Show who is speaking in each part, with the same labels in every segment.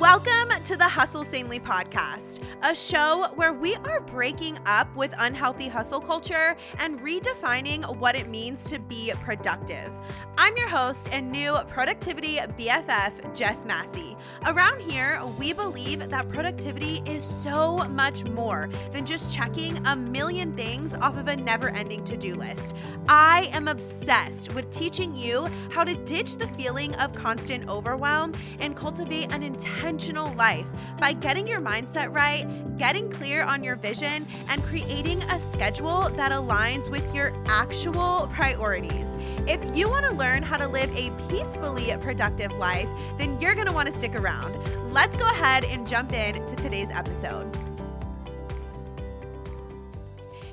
Speaker 1: Welcome to the Hustle Sanely podcast, a show where we are breaking up with unhealthy hustle culture and redefining what it means to be productive. I'm your host and new productivity BFF, Jess Massey. Around here, we believe that productivity is so much more than just checking a million things off of a never ending to do list. I am obsessed with teaching you how to ditch the feeling of constant overwhelm and cultivate an intentional life by getting your mindset right, getting clear on your vision, and creating a schedule that aligns with your actual priorities. If you want to learn how to live a peacefully productive life, then you're going to want to stick around. Let's go ahead and jump in to today's episode.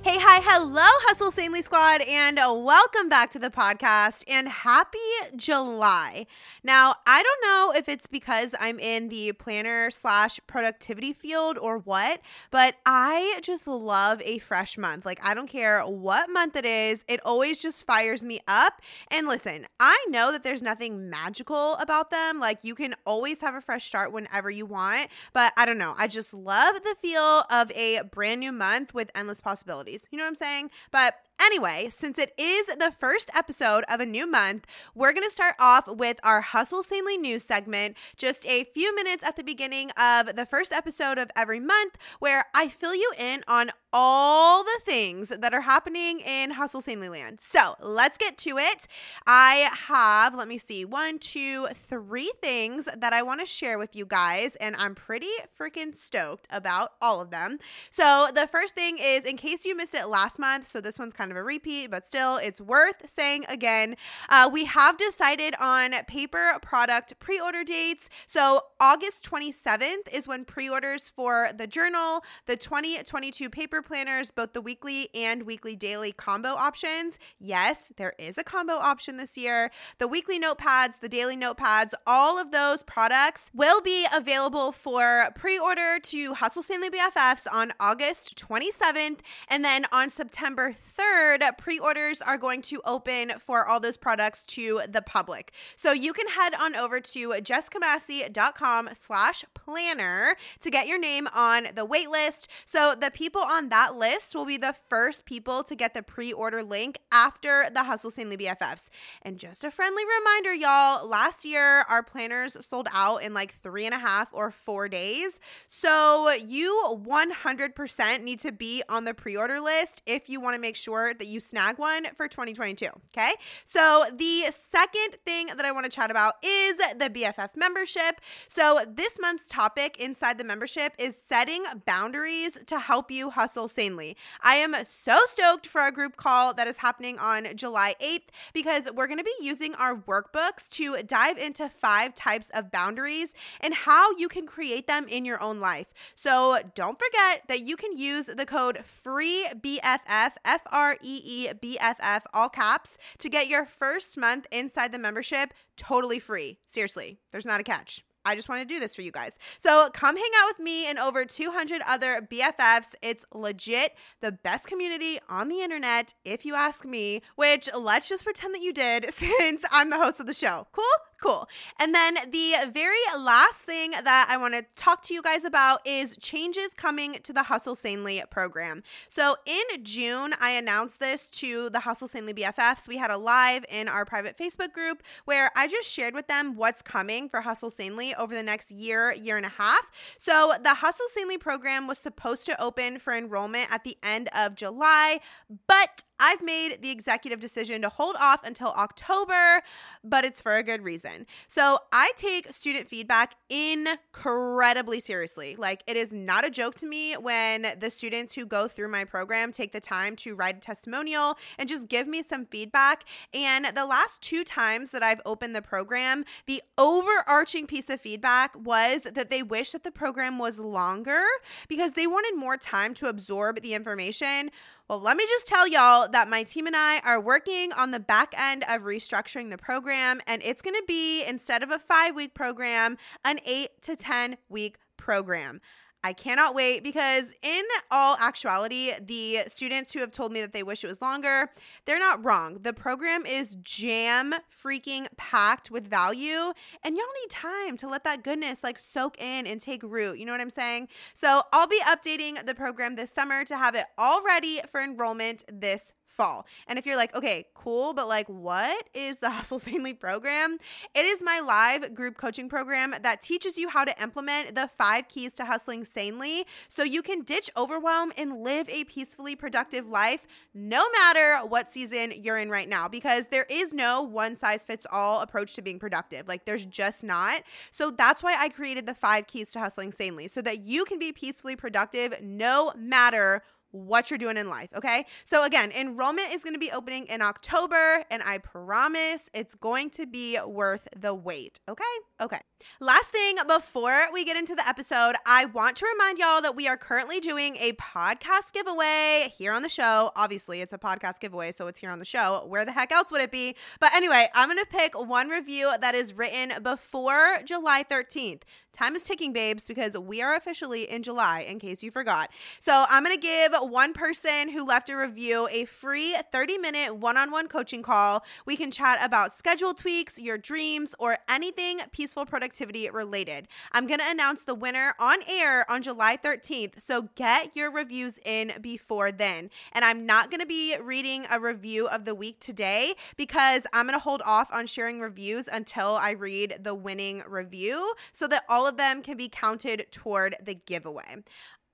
Speaker 1: Hey, hi, hello, Hustle Sanely Squad, and welcome back to the podcast and happy July. Now, I don't know if it's because I'm in the planner slash productivity field or what, but I just love a fresh month. Like, I don't care what month it is, it always just fires me up. And listen, I know that there's nothing magical about them. Like, you can always have a fresh start whenever you want, but I don't know. I just love the feel of a brand new month with endless possibilities. You know what I'm saying? But Anyway, since it is the first episode of a new month, we're going to start off with our Hustle Sanely news segment, just a few minutes at the beginning of the first episode of every month, where I fill you in on all the things that are happening in Hustle Sanely land. So let's get to it. I have, let me see, one, two, three things that I want to share with you guys, and I'm pretty freaking stoked about all of them. So the first thing is, in case you missed it last month, so this one's kind kind of a repeat, but still, it's worth saying again. Uh, we have decided on paper product pre order dates. So, August 27th is when pre orders for the journal, the 2022 paper planners, both the weekly and weekly daily combo options. Yes, there is a combo option this year. The weekly notepads, the daily notepads, all of those products will be available for pre order to Hustle Sanely BFFs on August 27th. And then on September 3rd, pre orders are going to open for all those products to the public. So you can head on over to jessicamassey.com slash planner to get your name on the wait list. So the people on that list will be the first people to get the pre order link after the Hustle Sanely BFFs. And just a friendly reminder, y'all, last year our planners sold out in like three and a half or four days. So you 100% need to be on the pre order list if you want to make sure that you snag one for 2022. Okay. So, the second thing that I want to chat about is the BFF membership. So, this month's topic inside the membership is setting boundaries to help you hustle sanely. I am so stoked for our group call that is happening on July 8th because we're going to be using our workbooks to dive into five types of boundaries and how you can create them in your own life. So, don't forget that you can use the code FREEBFF, F R E E B F F, all caps, to get your first month inside the membership totally free. Seriously, there's not a catch. I just want to do this for you guys. So come hang out with me and over 200 other BFFs. It's legit the best community on the internet, if you ask me, which let's just pretend that you did since I'm the host of the show. Cool? Cool. And then the very last thing that I want to talk to you guys about is changes coming to the Hustle Sanely program. So in June, I announced this to the Hustle Sanely BFFs. We had a live in our private Facebook group where I just shared with them what's coming for Hustle Sanely over the next year, year and a half. So the Hustle Sanely program was supposed to open for enrollment at the end of July, but I've made the executive decision to hold off until October, but it's for a good reason. So I take student feedback incredibly seriously. Like, it is not a joke to me when the students who go through my program take the time to write a testimonial and just give me some feedback. And the last two times that I've opened the program, the overarching piece of feedback was that they wish that the program was longer because they wanted more time to absorb the information well, let me just tell y'all that my team and I are working on the back end of restructuring the program, and it's going to be instead of a five week program, an eight to 10 week program. I cannot wait because, in all actuality, the students who have told me that they wish it was longer, they're not wrong. The program is jam freaking packed with value, and y'all need time to let that goodness like soak in and take root. You know what I'm saying? So, I'll be updating the program this summer to have it all ready for enrollment this fall. And if you're like, okay, cool, but like, what is the Hustle Sanely program? It is my live group coaching program that teaches you how to implement the five keys to hustling sanely so you can ditch overwhelm and live a peacefully productive life no matter what season you're in right now because there is no one size fits all approach to being productive. Like, there's just not. So that's why I created the five keys to hustling sanely so that you can be peacefully productive no matter what you're doing in life. Okay. So, again, enrollment is going to be opening in October, and I promise it's going to be worth the wait. Okay. Okay. Last thing before we get into the episode, I want to remind y'all that we are currently doing a podcast giveaway here on the show. Obviously, it's a podcast giveaway, so it's here on the show. Where the heck else would it be? But anyway, I'm to pick one review that is written before July 13th. Time is ticking, babes, because we are officially in July, in case you forgot. So I'm to give one person who left a review a free 30 minute one on one coaching call. We can chat about schedule tweaks, your dreams, or anything peaceful productivity related. I'm going to announce the winner on air on July 13th. So get your reviews in before then. And I'm not going to be reading a review of the week today because I'm going to hold off on sharing reviews until I read the winning review so that all all of them can be counted toward the giveaway.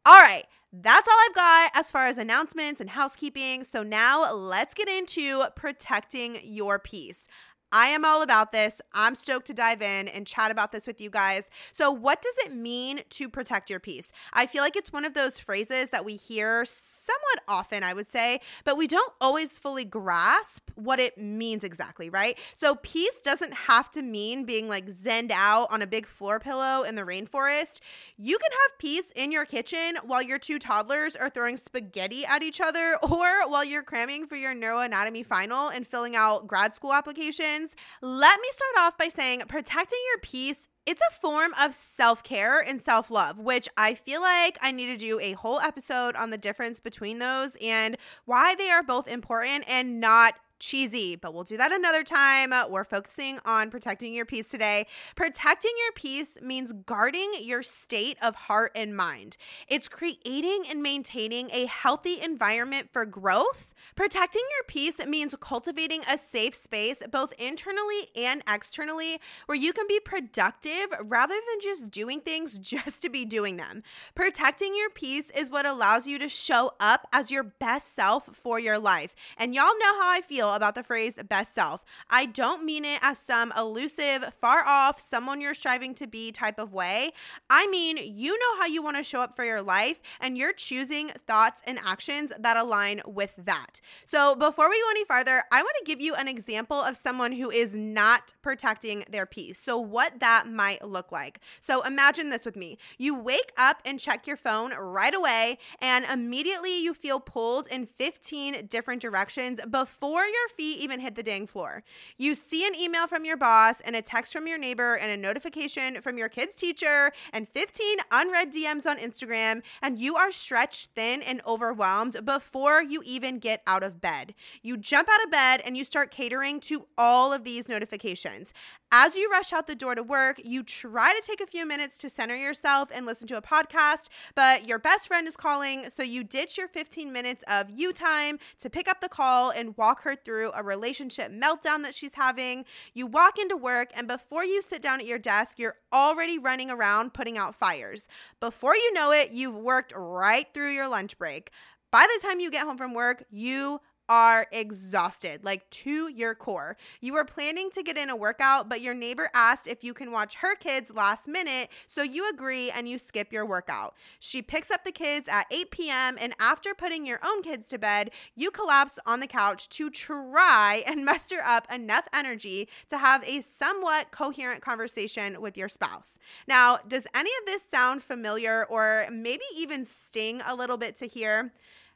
Speaker 1: All right, that's all I've got as far as announcements and housekeeping. So now let's get into protecting your peace. I am all about this. I'm stoked to dive in and chat about this with you guys. So, what does it mean to protect your peace? I feel like it's one of those phrases that we hear somewhat often, I would say, but we don't always fully grasp what it means exactly, right? So, peace doesn't have to mean being like zenned out on a big floor pillow in the rainforest. You can have peace in your kitchen while your two toddlers are throwing spaghetti at each other or while you're cramming for your neuroanatomy final and filling out grad school applications let me start off by saying protecting your peace it's a form of self care and self love, which I feel like I need to do a whole episode on the difference between those and why they are both important and not cheesy, but we'll do that another time. Uh, we're focusing on protecting your peace today. Protecting your peace means guarding your state of heart and mind. It's creating and maintaining a healthy environment for growth. Protecting your peace means cultivating a safe space, both internally and externally, where you can be productive rather than just doing things just to be doing them. Protecting your peace is what allows you to show up as your best self for your life. And y'all know how I feel feel about the phrase best self. I don't mean it as some elusive, far off, someone you're striving to be type of way. I mean, you know how you want to show up for your life, and you're choosing thoughts and actions that align with that. So, before we go any farther, I want to give you an example of someone who is not protecting their peace. So, what that might look like. So, imagine this with me you wake up and check your phone right away, and immediately you feel pulled in 15 different directions before you your feet even hit the dang floor. You see an email from your boss and a text from your neighbor and a notification from your kid's teacher and 15 unread DMs on Instagram, and you are stretched thin and overwhelmed before you even get out of bed. You jump out of bed and you start catering to all of these notifications. As you rush out the door to work, you try to take a few minutes to center yourself and listen to a podcast, but your best friend is calling, so you ditch your 15 minutes of you time to pick up the call and walk her through a relationship meltdown that she's having. You walk into work, and before you sit down at your desk, you're already running around putting out fires. Before you know it, you've worked right through your lunch break. By the time you get home from work, you are exhausted, like to your core. You were planning to get in a workout, but your neighbor asked if you can watch her kids last minute, so you agree and you skip your workout. She picks up the kids at 8 p.m., and after putting your own kids to bed, you collapse on the couch to try and muster up enough energy to have a somewhat coherent conversation with your spouse. Now, does any of this sound familiar or maybe even sting a little bit to hear?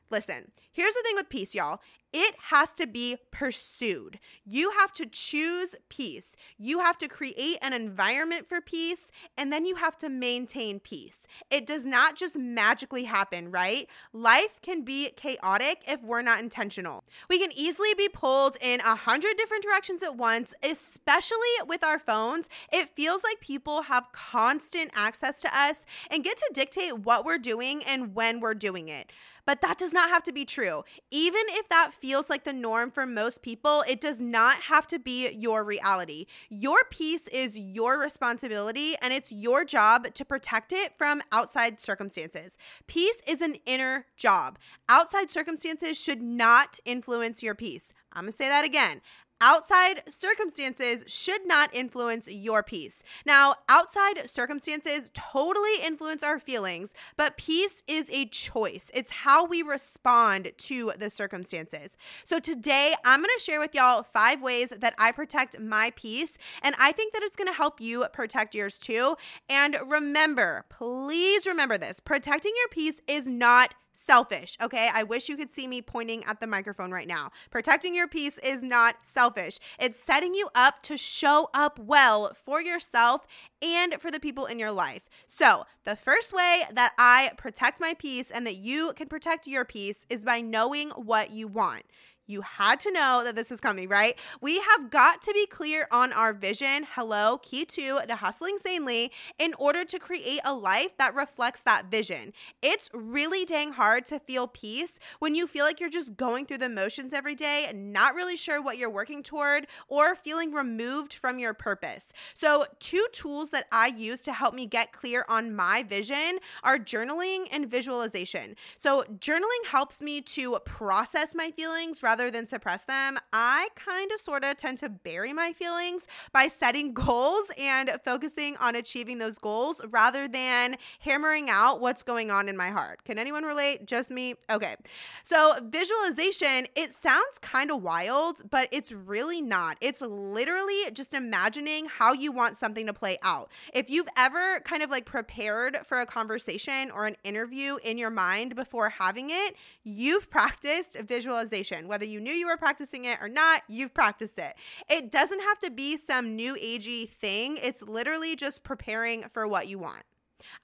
Speaker 1: Listen, here's the thing with peace, y'all. It has to be pursued. You have to choose peace. You have to create an environment for peace, and then you have to maintain peace. It does not just magically happen, right? Life can be chaotic if we're not intentional. We can easily be pulled in a hundred different directions at once, especially with our phones. It feels like people have constant access to us and get to dictate what we're doing and when we're doing it. But that does not have to be true. Even if that feels like the norm for most people, it does not have to be your reality. Your peace is your responsibility, and it's your job to protect it from outside circumstances. Peace is an inner job. Outside circumstances should not influence your peace. I'm gonna say that again. Outside circumstances should not influence your peace. Now, outside circumstances totally influence our feelings, but peace is a choice. It's how we respond to the circumstances. So, today I'm gonna share with y'all five ways that I protect my peace, and I think that it's gonna help you protect yours too. And remember, please remember this protecting your peace is not selfish. Okay. I wish you could see me pointing at the microphone right now. Protecting your peace is not selfish, it's setting you up to show up well for yourself and for the people in your life. So, the first way that I protect my peace and that you can protect your peace is by knowing what you want. You had to know that this was coming, right? We have got to be clear on our vision. Hello, key two to hustling sanely in order to create a life that reflects that vision. It's really dang hard to feel peace when you feel like you're just going through the motions every day, not really sure what you're working toward, or feeling removed from your purpose. So, two tools that I use to help me get clear on my vision are journaling and visualization. So, journaling helps me to process my feelings rather than suppress them, I kind of sort of tend to bury my feelings by setting goals and focusing on achieving those goals rather than hammering out what's going on in my heart. Can anyone relate? Just me? Okay. So, visualization, it sounds kind of wild, but it's really not. It's literally just imagining how you want something to play out. If you've ever kind of like prepared for a conversation or an interview in your mind before having it, you've practiced visualization, whether you knew you were practicing it or not, you've practiced it. It doesn't have to be some new agey thing, it's literally just preparing for what you want.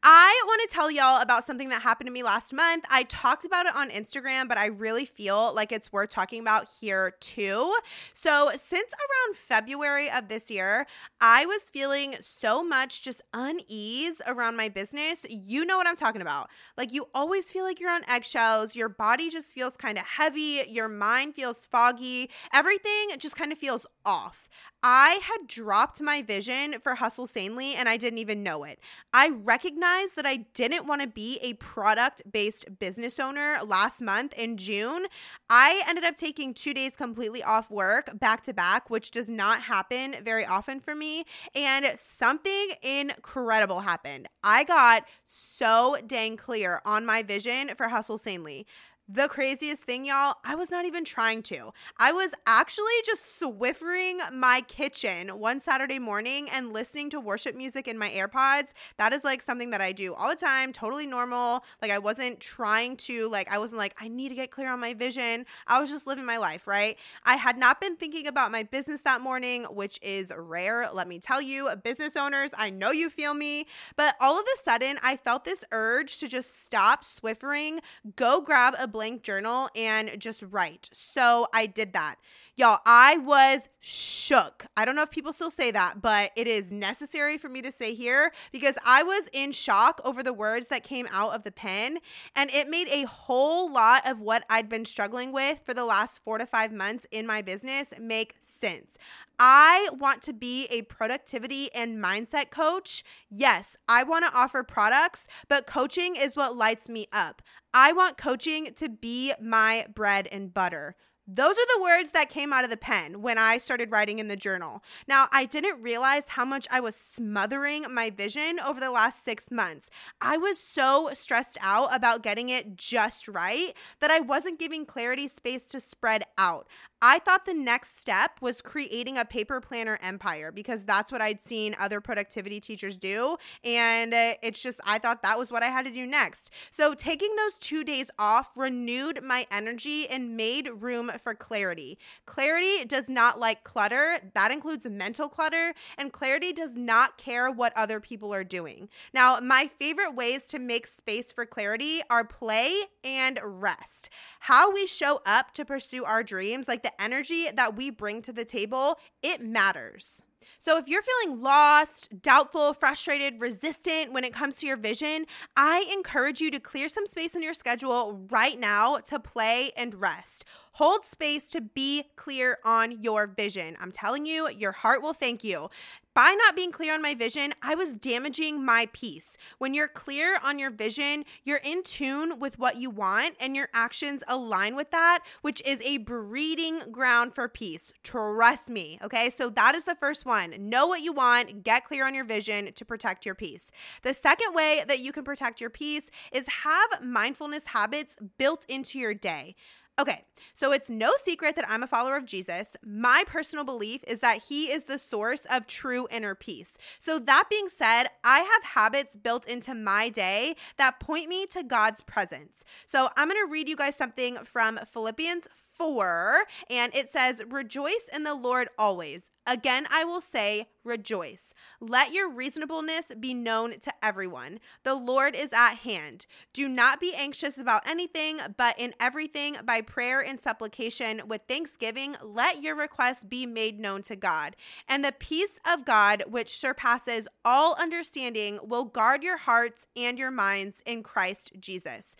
Speaker 1: I want to tell y'all about something that happened to me last month. I talked about it on Instagram, but I really feel like it's worth talking about here too. So, since around February of this year, I was feeling so much just unease around my business. You know what I'm talking about. Like, you always feel like you're on eggshells. Your body just feels kind of heavy. Your mind feels foggy. Everything just kind of feels off. I had dropped my vision for Hustle Sanely and I didn't even know it. I recognized that I didn't want to be a product based business owner last month in June. I ended up taking two days completely off work back to back, which does not happen very often for me. And something incredible happened. I got so dang clear on my vision for Hustle Sanely. The craziest thing, y'all, I was not even trying to. I was actually just swiffering my kitchen one Saturday morning and listening to worship music in my AirPods. That is like something that I do all the time, totally normal. Like I wasn't trying to, like, I wasn't like, I need to get clear on my vision. I was just living my life, right? I had not been thinking about my business that morning, which is rare. Let me tell you, business owners, I know you feel me. But all of a sudden, I felt this urge to just stop swiffering, go grab a blank journal and just write. So I did that. Y'all, I was shook. I don't know if people still say that, but it is necessary for me to say here because I was in shock over the words that came out of the pen. And it made a whole lot of what I'd been struggling with for the last four to five months in my business make sense. I want to be a productivity and mindset coach. Yes, I want to offer products, but coaching is what lights me up. I want coaching to be my bread and butter. Those are the words that came out of the pen when I started writing in the journal. Now, I didn't realize how much I was smothering my vision over the last six months. I was so stressed out about getting it just right that I wasn't giving clarity space to spread out. I thought the next step was creating a paper planner empire because that's what I'd seen other productivity teachers do. And uh, it's just, I thought that was what I had to do next. So taking those two days off renewed my energy and made room for clarity. Clarity does not like clutter, that includes mental clutter, and clarity does not care what other people are doing. Now, my favorite ways to make space for clarity are play and rest. How we show up to pursue our dreams, like the energy that we bring to the table, it matters. So, if you're feeling lost, doubtful, frustrated, resistant when it comes to your vision, I encourage you to clear some space in your schedule right now to play and rest. Hold space to be clear on your vision. I'm telling you, your heart will thank you by not being clear on my vision, I was damaging my peace. When you're clear on your vision, you're in tune with what you want and your actions align with that, which is a breeding ground for peace. Trust me. Okay. So that is the first one. Know what you want, get clear on your vision to protect your peace. The second way that you can protect your peace is have mindfulness habits built into your day. Okay, so it's no secret that I'm a follower of Jesus. My personal belief is that he is the source of true inner peace. So, that being said, I have habits built into my day that point me to God's presence. So, I'm gonna read you guys something from Philippians 4, and it says, Rejoice in the Lord always. Again, I will say, rejoice. Let your reasonableness be known to everyone. The Lord is at hand. Do not be anxious about anything, but in everything, by prayer and supplication, with thanksgiving, let your requests be made known to God. And the peace of God, which surpasses all understanding, will guard your hearts and your minds in Christ Jesus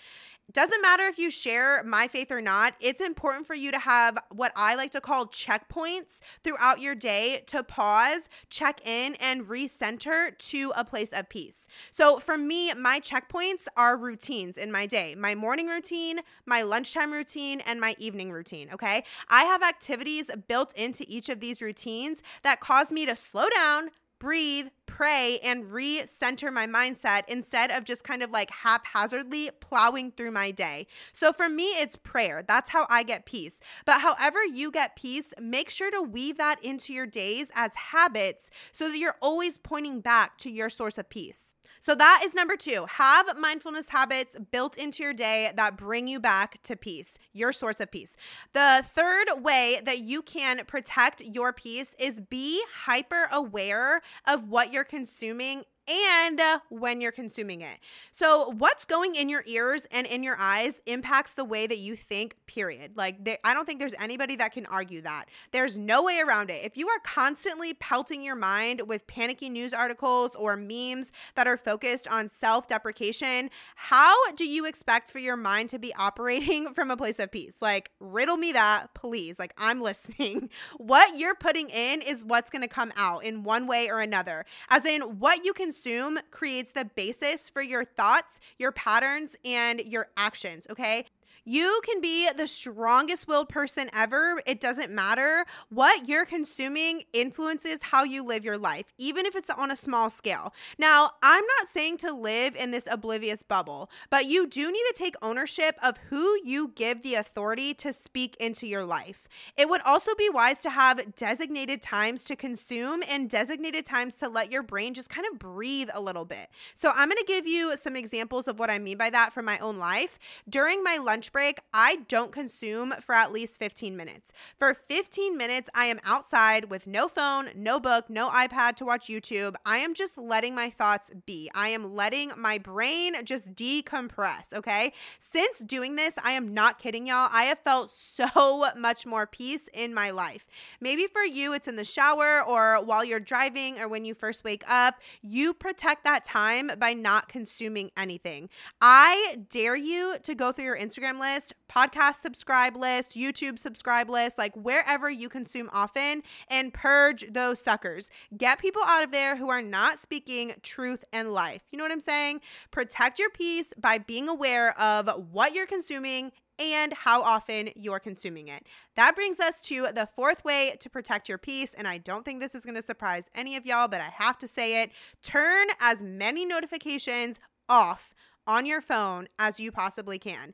Speaker 1: doesn't matter if you share my faith or not, it's important for you to have what I like to call checkpoints throughout your day to pause, check in, and recenter to a place of peace. So for me, my checkpoints are routines in my day my morning routine, my lunchtime routine, and my evening routine. Okay. I have activities built into each of these routines that cause me to slow down breathe, pray, and recenter my mindset instead of just kind of like haphazardly plowing through my day. So for me, it's prayer. That's how I get peace. But however you get peace, make sure to weave that into your days as habits so that you're always pointing back to your source of peace. So that is number two. Have mindfulness habits built into your day that bring you back to peace, your source of peace. The third way that you can protect your peace is be hyper aware of what you're consuming and uh, when you're consuming it. So, what's going in your ears and in your eyes impacts the way that you think, period. Like, they, I don't think there's anybody that can argue that. There's no way around it. If you are constantly pelting your mind with panicky news articles or memes that are focused on self deprecation, how do you expect for your mind to be operating from a place of peace? Like, riddle me that, please. Like, I'm listening. what you're putting in is what's going to come out in one way or another. As in, what you can consume creates the basis for your thoughts, your patterns, and your actions. Okay. You can be the strongest willed person ever. It doesn't matter. What you're consuming influences how you live your life, even if it's on a small scale. Now, I'm not saying to live in this oblivious bubble, but you do need to take ownership of who you give the authority to speak into your life. It would also be wise to have designated times to consume and designated times to let your brain just kind of breathe a little bit. So, I'm going to give you some examples of what I mean by that from my own life. During my lunch break, I don't consume for at least 15 minutes. For 15 minutes, I am outside with no phone, no book, no iPad to watch YouTube. I am just letting my thoughts be. I am letting my brain just decompress, okay? Since doing this, I am not kidding y'all. I have felt so much more peace in my life. Maybe for you, it's in the shower or while you're driving or when you first wake up. You protect that time by not consuming anything. I dare you to go through your Instagram list list, podcast subscribe list, YouTube subscribe list, like wherever you consume often, and purge those suckers. Get people out of there who are not speaking truth and life. You know what I'm saying? Protect your peace by being aware of what you're consuming and how often you're consuming it. That brings us to the fourth way to protect your peace. And I don't think this is going to surprise any of y'all, but I have to say it. Turn as many notifications off on your phone as you possibly can.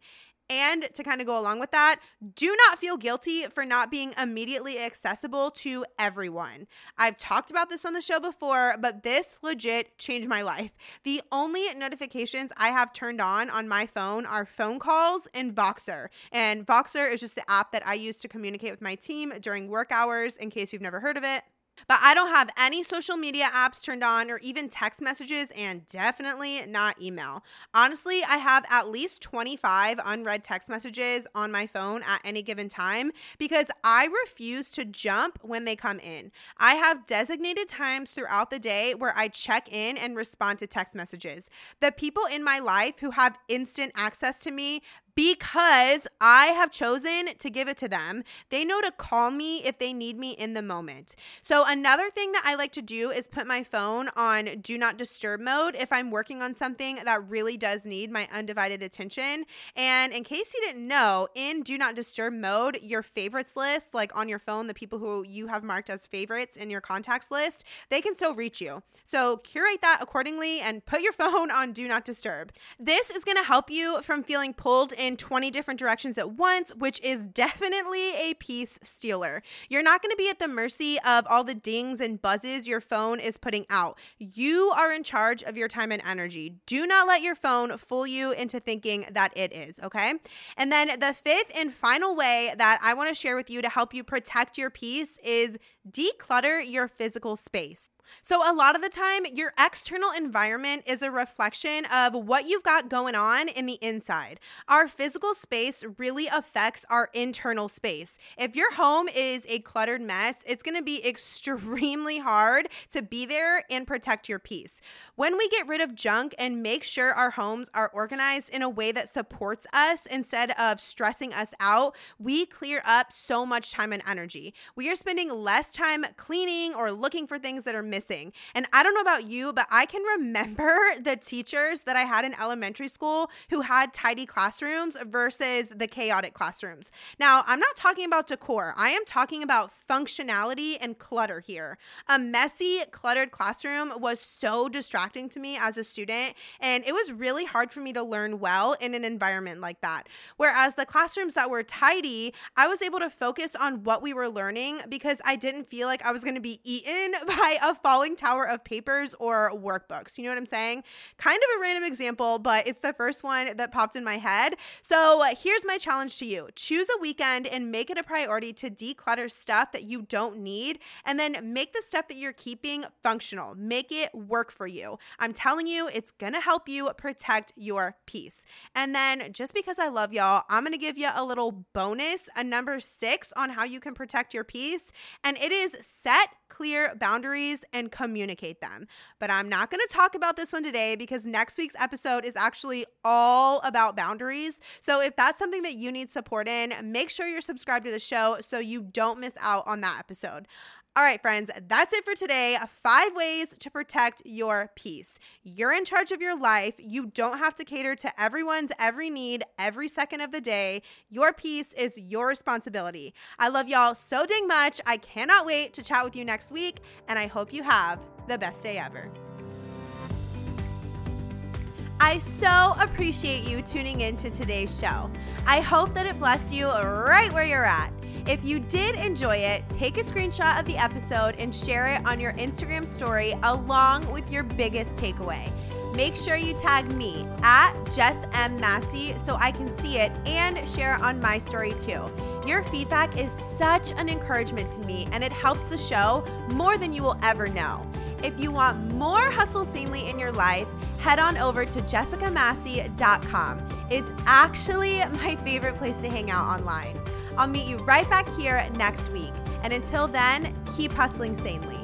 Speaker 1: And to kind of go along with that, do not feel guilty for not being immediately accessible to everyone. I've talked about this on the show before, but this legit changed my life. The only notifications I have turned on on my phone are phone calls and Voxer. And Voxer is just the app that I use to communicate with my team during work hours, in case you've never heard of it. But I don't have any social media apps turned on or even text messages, and definitely not email. Honestly, I have at least 25 unread text messages on my phone at any given time because I refuse to jump when they come in. I have designated times throughout the day where I check in and respond to text messages. The people in my life who have instant access to me, because I have chosen to give it to them. They know to call me if they need me in the moment. So, another thing that I like to do is put my phone on do not disturb mode if I'm working on something that really does need my undivided attention. And in case you didn't know, in do not disturb mode, your favorites list, like on your phone, the people who you have marked as favorites in your contacts list, they can still reach you. So, curate that accordingly and put your phone on do not disturb. This is going to help you from feeling pulled 20 different directions at once, which is definitely a peace stealer. You're not going to be at the mercy of all the dings and buzzes your phone is putting out. You are in charge of your time and energy. Do not let your phone fool you into thinking that it is, okay? And then the fifth and final way that I want to share with you to help you protect your peace is declutter your physical space. So, a lot of the time, your external environment is a reflection of what you've got going on in the inside. Our physical space really affects our internal space. If your home is a cluttered mess, it's going to be extremely hard to be there and protect your peace. When we get rid of junk and make sure our homes are organized in a way that supports us instead of stressing us out, we clear up so much time and energy. We are spending less time cleaning or looking for things that are missing. And I don't know about you, but I can remember the teachers that I had in elementary school who had tidy classrooms versus the chaotic classrooms. Now, I'm not talking about decor, I am talking about functionality and clutter here. A messy, cluttered classroom was so distracting to me as a student, and it was really hard for me to learn well in an environment like that. Whereas the classrooms that were tidy, I was able to focus on what we were learning because I didn't feel like I was going to be eaten by a falling tower of papers or workbooks. You know what I'm saying? Kind of a random example, but it's the first one that popped in my head. So uh, here's my challenge to you choose a weekend and make it a priority to declutter stuff that you don't need, and then make the stuff that you're keeping functional. Make it work for you. I'm telling you, it's gonna help you protect your peace. And then just because I love y'all, I'm gonna give you a little bonus, a number six on how you can protect your peace. And it is set clear boundaries and communicate them. But I'm not going to talk about this one today because next week's episode is actually all about boundaries. So if that's something that you need support in, make sure you're subscribed to the show so you don't miss out on that episode. All right, friends, that's it for today. Five ways to protect your peace. You're in charge of your life. You don't have to cater to everyone's every need every second of the day. Your peace is your responsibility. I love y'all so dang much. I cannot wait to chat with you next week, and I hope you have the best day ever. I so appreciate you tuning in to today's show. I hope that it blessed you right where you're at. If you did enjoy it, take a screenshot of the episode and share it on your Instagram story along with your biggest takeaway. Make sure you tag me at Jess M. Massey so I can see it and share it on my story too. Your feedback is such an encouragement to me and it helps the show more than you will ever know. If you want more Hustle Sanely in your life, head on over to jessicamassey.com. It's actually my favorite place to hang out online. I'll meet you right back here next week. And until then, keep hustling sanely.